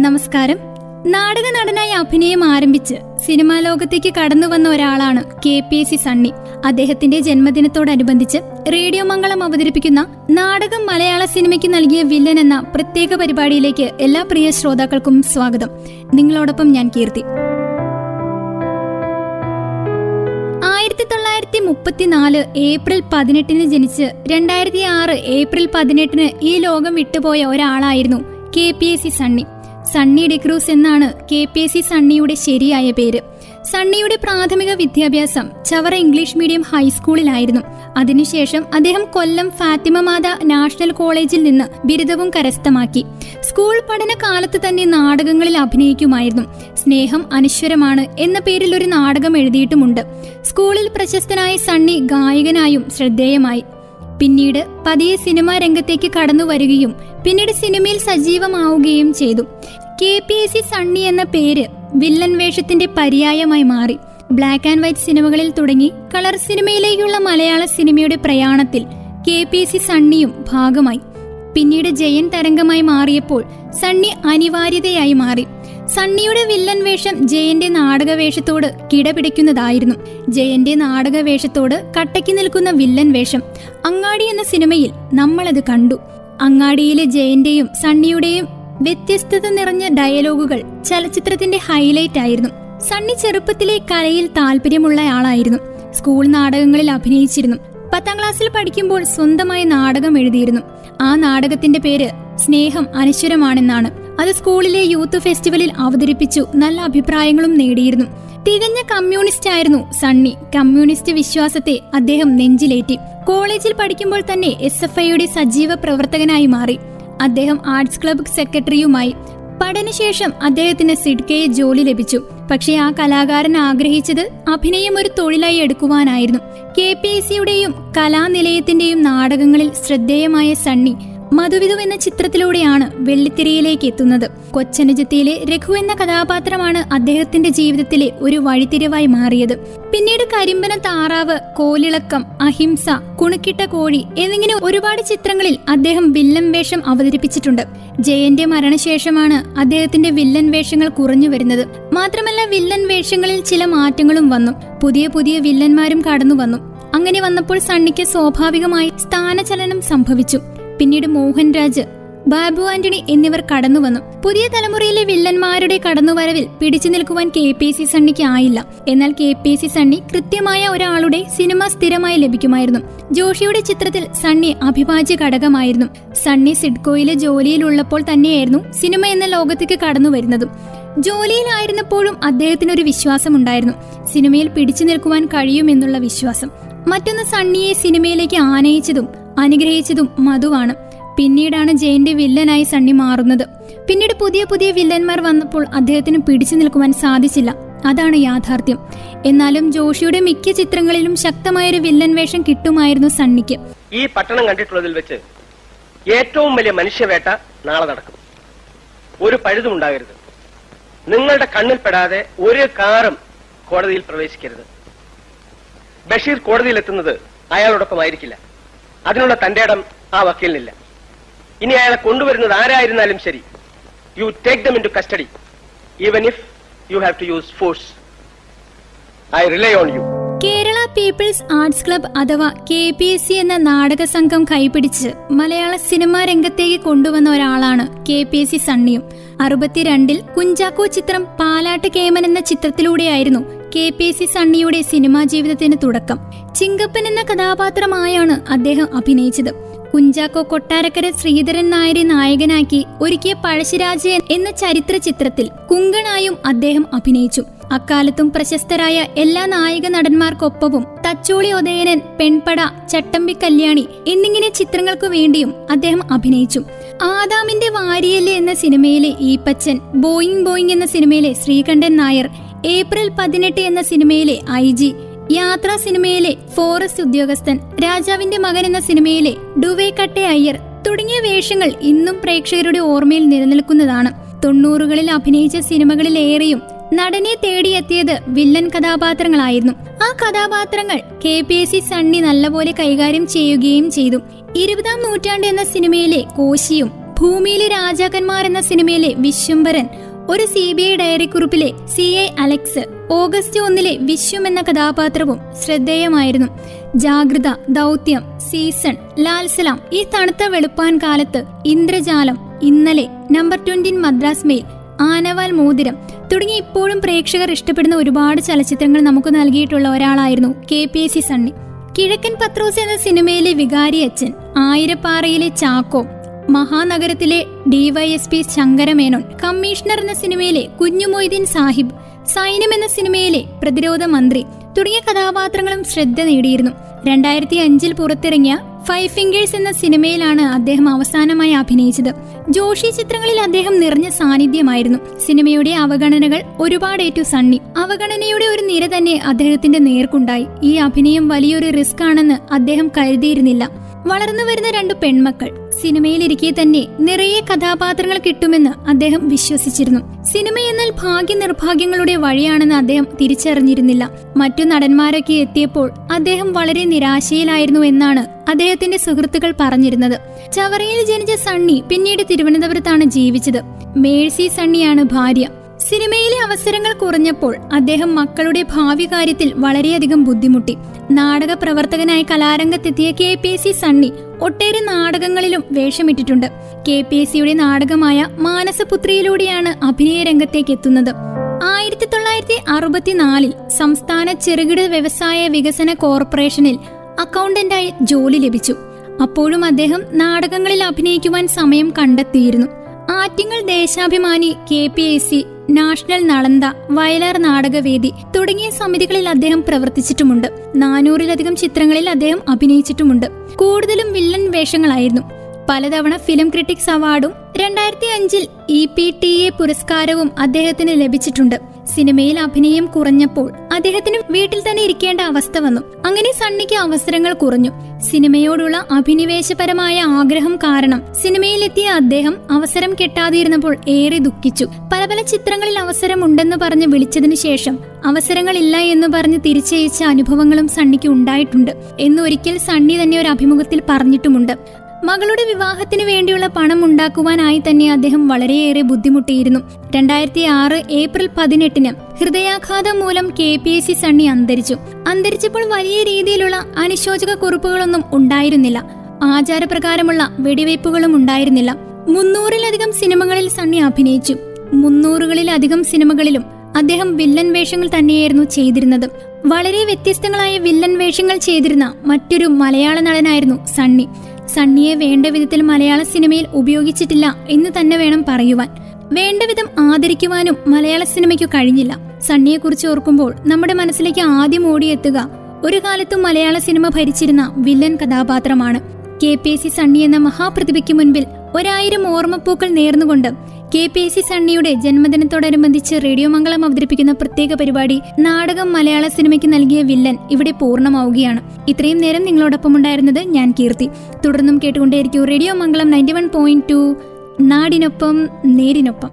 നമസ്കാരം. നാടക നടനായി അഭിനയം ആരംഭിച്ച് സിനിമാ ലോകത്തേക്ക് കടന്നു വന്ന ഒരാളാണ് K P S C Sunny. അദ്ദേഹത്തിന്റെ ജന്മദിനത്തോടനുബന്ധിച്ച് റേഡിയോ മംഗളം അവതരിപ്പിക്കുന്ന നാടകം മലയാള സിനിമയ്ക്ക് നൽകിയ വില്ലൻ എന്ന പ്രത്യേക പരിപാടിയിലേക്ക് എല്ലാ പ്രിയ ശ്രോതാക്കൾക്കും സ്വാഗതം. നിങ്ങളോടൊപ്പം ഞാൻ കീർത്തി. ആയിരത്തി തൊള്ളായിരത്തി മുപ്പത്തിനാല് ഏപ്രിൽ പതിനെട്ടിന് ജനിച്ച് രണ്ടായിരത്തി ആറ് ഏപ്രിൽ പതിനെട്ടിന് ഈ ലോകം വിട്ടുപോയ ഒരാളായിരുന്നു K P S C Sunny. Sunny D'Cruz എന്നാണ് കെ പി സി സണ്ണിയുടെ ശരിയായ പേര്. സണ്ണിയുടെ പ്രാഥമിക വിദ്യാഭ്യാസം ചവറ ഇംഗ്ലീഷ് മീഡിയം ഹൈസ്കൂളിലായിരുന്നു. അതിനുശേഷം അദ്ദേഹം കൊല്ലം ഫാത്തിമ മാത നാഷണൽ കോളേജിൽ നിന്ന് ബിരുദവും കരസ്ഥമാക്കി. സ്കൂൾ പഠന കാലത്ത് തന്നെ നാടകങ്ങളിൽ അഭിനയിക്കുമായിരുന്നു. സ്നേഹം അനശ്വരമാണ് എന്ന പേരിൽ ഒരു നാടകം എഴുതിയിട്ടുമുണ്ട്. സ്കൂളിൽ പ്രശസ്തനായ സണ്ണി ഗായകനായും ശ്രദ്ധേയമായി. പിന്നീട് പതിയെ സിനിമാ രംഗത്തേക്ക് കടന്നു വരികയും പിന്നീട് സിനിമയിൽ സജീവമാവുകയും ചെയ്തു. K P S C Sunny എന്ന പേര് വില്ലൻ വേഷത്തിന്റെ പര്യായമായി മാറി. ബ്ലാക്ക് ആൻഡ് വൈറ്റ് സിനിമകളിൽ തുടങ്ങി കളർ സിനിമയിലേക്കുള്ള മലയാള സിനിമയുടെ പ്രയാണത്തിൽ കെ പി എസ് സി സണ്ണിയും ഭാഗമായി. പിന്നീട് ജയൻ തരംഗമായി മാറിയപ്പോൾ സണ്ണി അനിവാര്യതയായി മാറി. സണ്ണിയുടെ വില്ലൻ വേഷം ജയന്റെ നാടകവേഷത്തോട് കിടപിടിക്കുന്നതായിരുന്നു. ജയന്റെ നാടകവേഷത്തോട് കട്ടയ്ക്ക് നിൽക്കുന്ന വില്ലൻ വേഷം അങ്ങാടി എന്ന സിനിമയിൽ നമ്മളത് കണ്ടു. അങ്ങാടിയിലെ ജയന്റെയും സണ്ണിയുടെയും വ്യത്യസ്തത നിറഞ്ഞ ഡയലോഗുകൾ ചലച്ചിത്രത്തിന്റെ ഹൈലൈറ്റ് ആയിരുന്നു. സണ്ണി ചെറുപ്പത്തിലെ കലയിൽ താല്പര്യമുള്ളയാളായിരുന്നു. സ്കൂൾ നാടകങ്ങളിൽ അഭിനയിച്ചിരുന്നു. പത്താം ക്ലാസ്സിൽ പഠിക്കുമ്പോൾ സ്വന്തമായി നാടകം എഴുതിയിരുന്നു. ആ നാടകത്തിന്റെ പേര് സ്നേഹം അനശ്വരമാണെന്നാണ്. അത് സ്കൂളിലെ യൂത്ത് ഫെസ്റ്റിവലിൽ അവതരിപ്പിച്ചു. നല്ല അഭിപ്രായങ്ങളും നേടിയിരുന്നു. തികഞ്ഞ കമ്മ്യൂണിസ്റ്റ് ആയിരുന്നു സണ്ണി. കമ്മ്യൂണിസ്റ്റ് വിശ്വാസത്തെ അദ്ദേഹം നെഞ്ചിലേറ്റി. കോളേജിൽ പഠിക്കുമ്പോൾ തന്നെ എസ് എഫ് ഐയുടെ സജീവ പ്രവർത്തകനായി മാറി. അദ്ദേഹം ആർട്സ് ക്ലബ്ബ് സെക്രട്ടറിയുമായി. പഠനശേഷം അദ്ദേഹത്തിന് സിഡ്കയെ ജോലി ലഭിച്ചു. പക്ഷേ ആ കലാകാരൻ ആഗ്രഹിച്ചത് അഭിനയം ഒരു തൊഴിലായി എടുക്കുവാനായിരുന്നു. കെ പി എസ് സിയുടെയും കലാനിലയത്തിന്റെയും നാടകങ്ങളിൽ ശ്രദ്ധേയമായ സണ്ണി. മധുവിധു എന്ന ചിത്രത്തിലൂടെയാണ് വെള്ളിത്തിരയിലേക്ക് എത്തുന്നത്. കൊച്ചനുജത്തിയിലെ രഘു എന്ന കഥാപാത്രമാണ് അദ്ദേഹത്തിന്റെ ജീവിതത്തിലെ ഒരു വഴിത്തിരിവായി മാറിയത്. പിന്നീട് കരിമ്പന താറാവ് കോലിളക്കം അഹിംസ കുണുക്കിട്ട കോഴി എന്നിങ്ങനെ ഒരുപാട് ചിത്രങ്ങളിൽ അദ്ദേഹം വില്ലൻ വേഷം അവതരിപ്പിച്ചിട്ടുണ്ട്. ജയന്റെ മരണശേഷമാണ് അദ്ദേഹത്തിന്റെ വില്ലൻ വേഷങ്ങൾ കുറഞ്ഞു വരുന്നത്. മാത്രമല്ല വില്ലൻ വേഷങ്ങളിൽ ചില മാറ്റങ്ങളും വന്നു. പുതിയ പുതിയ വില്ലന്മാരും കടന്നു വന്നു. അങ്ങനെ വന്നപ്പോൾ സണ്ണിക്ക് സ്വാഭാവികമായി സ്ഥാനചലനം സംഭവിച്ചു. പിന്നീട് മോഹൻരാജ് ബാബു ആന്റണി എന്നിവർ കടന്നുവന്നു. പുതിയ തലമുറയിലെ വില്ലന്മാരുടെ കടന്നുവരവിൽ പിടിച്ചു നിൽക്കുവാൻ കെ പി സി സണ്ണിക്ക് ആയില്ല. എന്നാൽ കെ പി സി സണ്ണി കൃത്യമായ ഒരാളുടെ സിനിമ സ്ഥിരമായി ലഭിക്കുമായിരുന്നു. ജോഷിയുടെ ചിത്രത്തിൽ സണ്ണി അഭിഭാജ്യ ഘടകമായിരുന്നു. സണ്ണി സിഡ്കോയിലെ ജോലിയിലുള്ളപ്പോൾ തന്നെയായിരുന്നു സിനിമ എന്ന ലോകത്തേക്ക് കടന്നു വരുന്നതും ജോലിയിലായിരുന്നപ്പോഴും വിശ്വാസം ഉണ്ടായിരുന്നു. സിനിമയിൽ പിടിച്ചു നിൽക്കുവാൻ കഴിയുമെന്നുള്ള വിശ്വാസം. മറ്റൊന്ന് സണ്ണിയെ സിനിമയിലേക്ക് ആനയിച്ചതും അനുഗ്രഹിച്ചതും മധുവാണ്. പിന്നീടാണ് ജയന്റെ വില്ലനായി സണ്ണി മാറുന്നത്. പിന്നീട് പുതിയ പുതിയ വില്ലന്മാർ വന്നപ്പോൾ അദ്ദേഹത്തിന് പിടിച്ചു നിൽക്കുവാൻ സാധിച്ചില്ല. അതാണ് യാഥാർത്ഥ്യം. എന്നാലും ജോഷിയുടെ മിക്ക ചിത്രങ്ങളിലും ശക്തമായൊരു വില്ലൻ വേഷം കിട്ടുമായിരുന്നു സണ്ണിക്ക്. ഈ പട്ടണം കണ്ടിട്ടുള്ളതിൽ വെച്ച് ഏറ്റവും വലിയ മനുഷ്യവേട്ട നാളെ നടക്കും. ഒരു പഴുതും ഉണ്ടാകരുത്. നിങ്ങളുടെ കണ്ണിൽപ്പെടാതെ ഒരു കാറും കോടതിയിൽ പ്രവേശിക്കരുത്. ബഷീർ കോടതിയിൽ എത്തുന്നത് അയാളോടൊപ്പം ആയിരിക്കില്ല അതിനുള്ള തന്റെ ഇടം ആ വക്കീലിനില്ല. ഇനി അയാളെ കൊണ്ടുവരുന്നത് ആരായിരുന്നാലും ശരി. You take them into custody even if you have to use force I rely on you Kerala people's arts club അഥവാ കെ പി എസ് സി എന്ന നാടക സംഘം കൈപിടിച്ച് മലയാള സിനിമാ രംഗത്തേക്ക് കൊണ്ടുവന്ന ഒരാളാണ് കെ പി എസ് സി സണ്ണിയും. അറുപത്തിരണ്ടിൽ കുഞ്ചാക്കോ ചിത്രം പാലാട്ട് കേമൻ എന്ന ചിത്രത്തിലൂടെയായിരുന്നു കെ പി സി സണ്ണിയുടെ സിനിമാ ജീവിതത്തിന് തുടക്കം. ചിങ്കപ്പൻ എന്ന കഥാപാത്രമായാണ് അദ്ദേഹം അഭിനയിച്ചത്. കുഞ്ചാക്കോ കൊട്ടാരക്കര ശ്രീധരൻ നായരെ നായകനാക്കി ഒരുക്കിയ പഴശ്ശിരാജ എന്ന ചരിത്ര ചിത്രത്തിൽ കുങ്കണായും അദ്ദേഹം അഭിനയിച്ചു. അക്കാലത്തും പ്രശസ്തരായ എല്ലാ നായക നടന്മാർക്കൊപ്പവും തച്ചോളി ഉദയനൻ പെൺപട ചട്ടമ്പി കല്യാണി എന്നിങ്ങനെ ചിത്രങ്ങൾക്കു വേണ്ടിയും അദ്ദേഹം അഭിനയിച്ചു. ആദാമിന്റെ വാരിയൽ എന്ന സിനിമയിലെ ഈപ്പച്ചൻ ബോയിങ് ബോയിങ് എന്ന സിനിമയിലെ ശ്രീകണ്ഠൻ നായർ ഏപ്രിൽ പതിനെട്ട് എന്ന സിനിമയിലെ ഐ ജി യാത്രാ സിനിമയിലെ ഫോറസ്റ്റ് ഉദ്യോഗസ്ഥൻ രാജാവിന്റെ മകൻ എന്ന സിനിമയിലെ ഡുവേ കട്ടെ അയ്യർ തുടങ്ങിയ വേഷങ്ങൾ ഇന്നും പ്രേക്ഷകരുടെ ഓർമ്മയിൽ നിലനിൽക്കുന്നതാണ്. തൊണ്ണൂറുകളിൽ അഭിനയിച്ച സിനിമകളിലേറെയും നടനെ തേടിയെത്തിയത് വില്ലൻ കഥാപാത്രങ്ങളായിരുന്നു. ആ കഥാപാത്രങ്ങൾ K P S C Sunny നല്ലപോലെ കൈകാര്യം ചെയ്യുകയും ചെയ്തു. ഇരുപതാം നൂറ്റാണ്ട് എന്ന സിനിമയിലെ കോശിയും ഭൂമിയിലെ രാജാക്കന്മാർ എന്ന സിനിമയിലെ വിശ്വംഭരൻ ഒരു സി ബി ഐ ഡയറി കുറിപ്പിലെ സി ഐ അലക്സ് ഓഗസ്റ്റ് ഒന്നിലെ വിശ്വം എന്ന കഥാപാത്രവും ശ്രദ്ധേയമായിരുന്നു. ജാഗ്രത ദൗത്യം സീസൺ ലാൽസലാം ഈ തണുത്ത Veluppan Kalathu Indrajalam Innale number twenty Madras mail Aanaval Mothiram തുടങ്ങി ഇപ്പോഴും പ്രേക്ഷകർ ഇഷ്ടപ്പെടുന്ന ഒരുപാട് ചലച്ചിത്രങ്ങൾ നമുക്ക് നൽകിയിട്ടുള്ള ഒരാളായിരുന്നു K P S C Sunny. Kizhakkan Pathros എന്ന സിനിമയിലെ വികാരി അച്ഛൻ ആയിരപ്പാറയിലെ ചാക്കോ മഹാനഗരത്തിലെ ഡിവൈഎസ്പി ശങ്കരമേനോൻ കമ്മീഷണർ എന്ന സിനിമയിലെ കുഞ്ഞുമൊയ്തീൻ സാഹിബ് സൈന്യം എന്ന സിനിമയിലെ പ്രതിരോധ മന്ത്രി തുടങ്ങിയ കഥാപാത്രങ്ങളും ശ്രദ്ധ നേടിയിരുന്നു. രണ്ടായിരത്തി അഞ്ചിൽ പുറത്തിറങ്ങിയ ഫൈവ് ഫിംഗേഴ്സ് എന്ന സിനിമയിലാണ് അദ്ദേഹം അവസാനമായി അഭിനയിച്ചത്. ജോഷി ചിത്രങ്ങളിൽ അദ്ദേഹം നിറഞ്ഞ സാന്നിധ്യമായിരുന്നു. സിനിമയുടെ അവഗണനകൾ ഒരുപാട് ഒരുപാടേറ്റു സണ്ണി. അവഗണനയുടെ ഒരു നിര തന്നെ അദ്ദേഹത്തിന്റെ നേർക്കുണ്ടായി. ഈ അഭിനയം വലിയൊരു റിസ്ക് ആണെന്ന് അദ്ദേഹം കരുതിയിരുന്നില്ല. വളർന്നു വരുന്ന രണ്ട് പെൺമക്കൾ. സിനിമയിലിരിക്കെ തന്നെ നിറയെ കഥാപാത്രങ്ങൾ കിട്ടുമെന്ന് അദ്ദേഹം വിശ്വസിച്ചിരുന്നു. സിനിമ എന്നാൽ ഭാഗ്യ നിർഭാഗ്യങ്ങളുടെ വഴിയാണെന്ന് അദ്ദേഹം തിരിച്ചറിഞ്ഞിരുന്നില്ല. മറ്റു നടന്മാരൊക്കെ എത്തിയപ്പോൾ അദ്ദേഹം വളരെ നിരാശയിലായിരുന്നു എന്നാണ് അദ്ദേഹത്തിന്റെ സുഹൃത്തുക്കൾ പറഞ്ഞിരുന്നത്. ചവറയിൽ ജനിച്ച സണ്ണി പിന്നീട് തിരുവനന്തപുരത്താണ് ജീവിച്ചത്. മേഴ്സി സണ്ണിയാണ് ഭാര്യ. സിനിമയിലെ അവസരങ്ങൾ കുറഞ്ഞപ്പോൾ അദ്ദേഹം മക്കളുടെ ഭാവി കാര്യത്തിൽ വളരെയധികം ബുദ്ധിമുട്ടി. നാടക പ്രവർത്തകനായി കലാരംഗത്തെത്തിയ K P S C Sunny ഒട്ടേറെ നാടകങ്ങളിലും വേഷമിട്ടിട്ടുണ്ട്. കെ പി എസ് സിയുടെ നാടകമായ മാനസപുത്രിയിലൂടെയാണ് അഭിനയ രംഗത്തേക്ക് എത്തുന്നത്. ആയിരത്തി തൊള്ളായിരത്തി അറുപത്തിനാലിൽ സംസ്ഥാന ചെറുകിട വ്യവസായ വികസന കോർപ്പറേഷനിൽ അക്കൗണ്ടന്റായി ജോലി ലഭിച്ചു. അപ്പോഴും അദ്ദേഹം നാടകങ്ങളിൽ അഭിനയിക്കുവാൻ സമയം കണ്ടെത്തിയിരുന്നു. Attingal Deshabhimani K P S C national Nalanda Vayalar നാടകവേദി തുടങ്ങിയ സമിതികളിൽ അദ്ദേഹം പ്രവർത്തിച്ചിട്ടുമുണ്ട്. നാനൂറിലധികം ചിത്രങ്ങളിൽ അദ്ദേഹം അഭിനയിച്ചിട്ടുമുണ്ട്. കൂടുതലും വില്ലൻ വേഷങ്ങളായിരുന്നു. പലതവണ ഫിലിം ക്രിട്ടിക്സ് അവാർഡും രണ്ടായിരത്തി അഞ്ചിൽ ഇ പി ടി എ പുരസ്കാരവും അദ്ദേഹത്തിന് ലഭിച്ചിട്ടുണ്ട്. സിനിമയിൽ അഭിനയം കുറഞ്ഞപ്പോൾ അദ്ദേഹത്തിന് വീട്ടിൽ തന്നെ ഇരിക്കേണ്ട അവസ്ഥ വന്നു. അങ്ങനെ സണ്ണിക്ക് അവസരങ്ങൾ കുറഞ്ഞു. സിനിമയോടുള്ള അഭിനിവേശപരമായ ആഗ്രഹം കാരണം സിനിമയിലെത്തിയ അദ്ദേഹം അവസരം കിട്ടാതിരുന്നപ്പോൾ ഏറെ ദുഃഖിച്ചു. പല പല ചിത്രങ്ങളിൽ അവസരമുണ്ടെന്ന് പറഞ്ഞ് വിളിച്ചതിനു ശേഷം അവസരങ്ങളില്ല എന്ന് പറഞ്ഞ് തിരിച്ചയച്ച അനുഭവങ്ങളും സണ്ണിക്ക് ഉണ്ടായിട്ടുണ്ട് എന്നൊരിക്കൽ സണ്ണി തന്നെ ഒരു അഭിമുഖത്തിൽ പറഞ്ഞിട്ടുമുണ്ട്. മകളുടെ വിവാഹത്തിന് വേണ്ടിയുള്ള പണം ഉണ്ടാക്കുവാനായി തന്നെ അദ്ദേഹം വളരെയേറെ ബുദ്ധിമുട്ടിയിരുന്നു. രണ്ടായിരത്തി ആറ് ഏപ്രിൽ പതിനെട്ടിന് ഹൃദയാഘാതം മൂലം K P S C Sunny അന്തരിച്ചു. അന്തരിച്ചപ്പോൾ വലിയ രീതിയിലുള്ള അനുശോചക കുറിപ്പുകളൊന്നും ഉണ്ടായിരുന്നില്ല. ആചാരപ്രകാരമുള്ള വെടിവയ്പ്പുകളും ഉണ്ടായിരുന്നില്ല. മുന്നൂറിലധികം സിനിമകളിൽ സണ്ണി അഭിനയിച്ചു. മുന്നൂറുകളിലധികം സിനിമകളിലും അദ്ദേഹം വില്ലൻ വേഷങ്ങൾ തന്നെയായിരുന്നു ചെയ്തിരുന്നത്. വളരെ വ്യത്യസ്തങ്ങളായ വില്ലൻ വേഷങ്ങൾ ചെയ്തിരുന്ന മറ്റൊരു മലയാള നടനായിരുന്നു സണ്ണി. സണ്ണിയെ വേണ്ട വിധത്തിൽ മലയാള സിനിമയിൽ ഉപയോഗിച്ചിട്ടില്ല എന്ന് തന്നെ വേണം പറയുവാൻ. വേണ്ട വിധം ആദരിക്കുവാനും മലയാള സിനിമയ്ക്കു കഴിഞ്ഞില്ല. സണ്ണിയെക്കുറിച്ച് ഓർക്കുമ്പോൾ നമ്മുടെ മനസ്സിലേക്ക് ആദ്യം ഓടിയെത്തുക ഒരു കാലത്തും മലയാള സിനിമ ഭരിച്ചിരുന്ന വില്ലൻ കഥാപാത്രമാണ്. K P S C Sunny എന്ന മഹാപ്രതിഭയ്ക്ക് മുൻപിൽ ഒരായിരം ഓർമ്മപ്പൂക്കൾ നേർന്നുകൊണ്ട് കെ പി എസ് സി സണ്ണിയുടെ ജന്മദിനത്തോടനുബന്ധിച്ച് റേഡിയോ മംഗളം അവതരിപ്പിക്കുന്ന പ്രത്യേക പരിപാടി നാടകം മലയാള സിനിമയ്ക്ക് നൽകിയ വില്ലൻ ഇവിടെ പൂർണമാവുകയാണ്. ഇത്രയും നേരം നിങ്ങളോടൊപ്പം ഉണ്ടായിരുന്നത് ഞാൻ കീർത്തി. തുടർന്നും കേട്ടുകൊണ്ടേയിരിക്കും radio Mangalam ninety one point two. നാടിനൊപ്പം നേരിനൊപ്പം.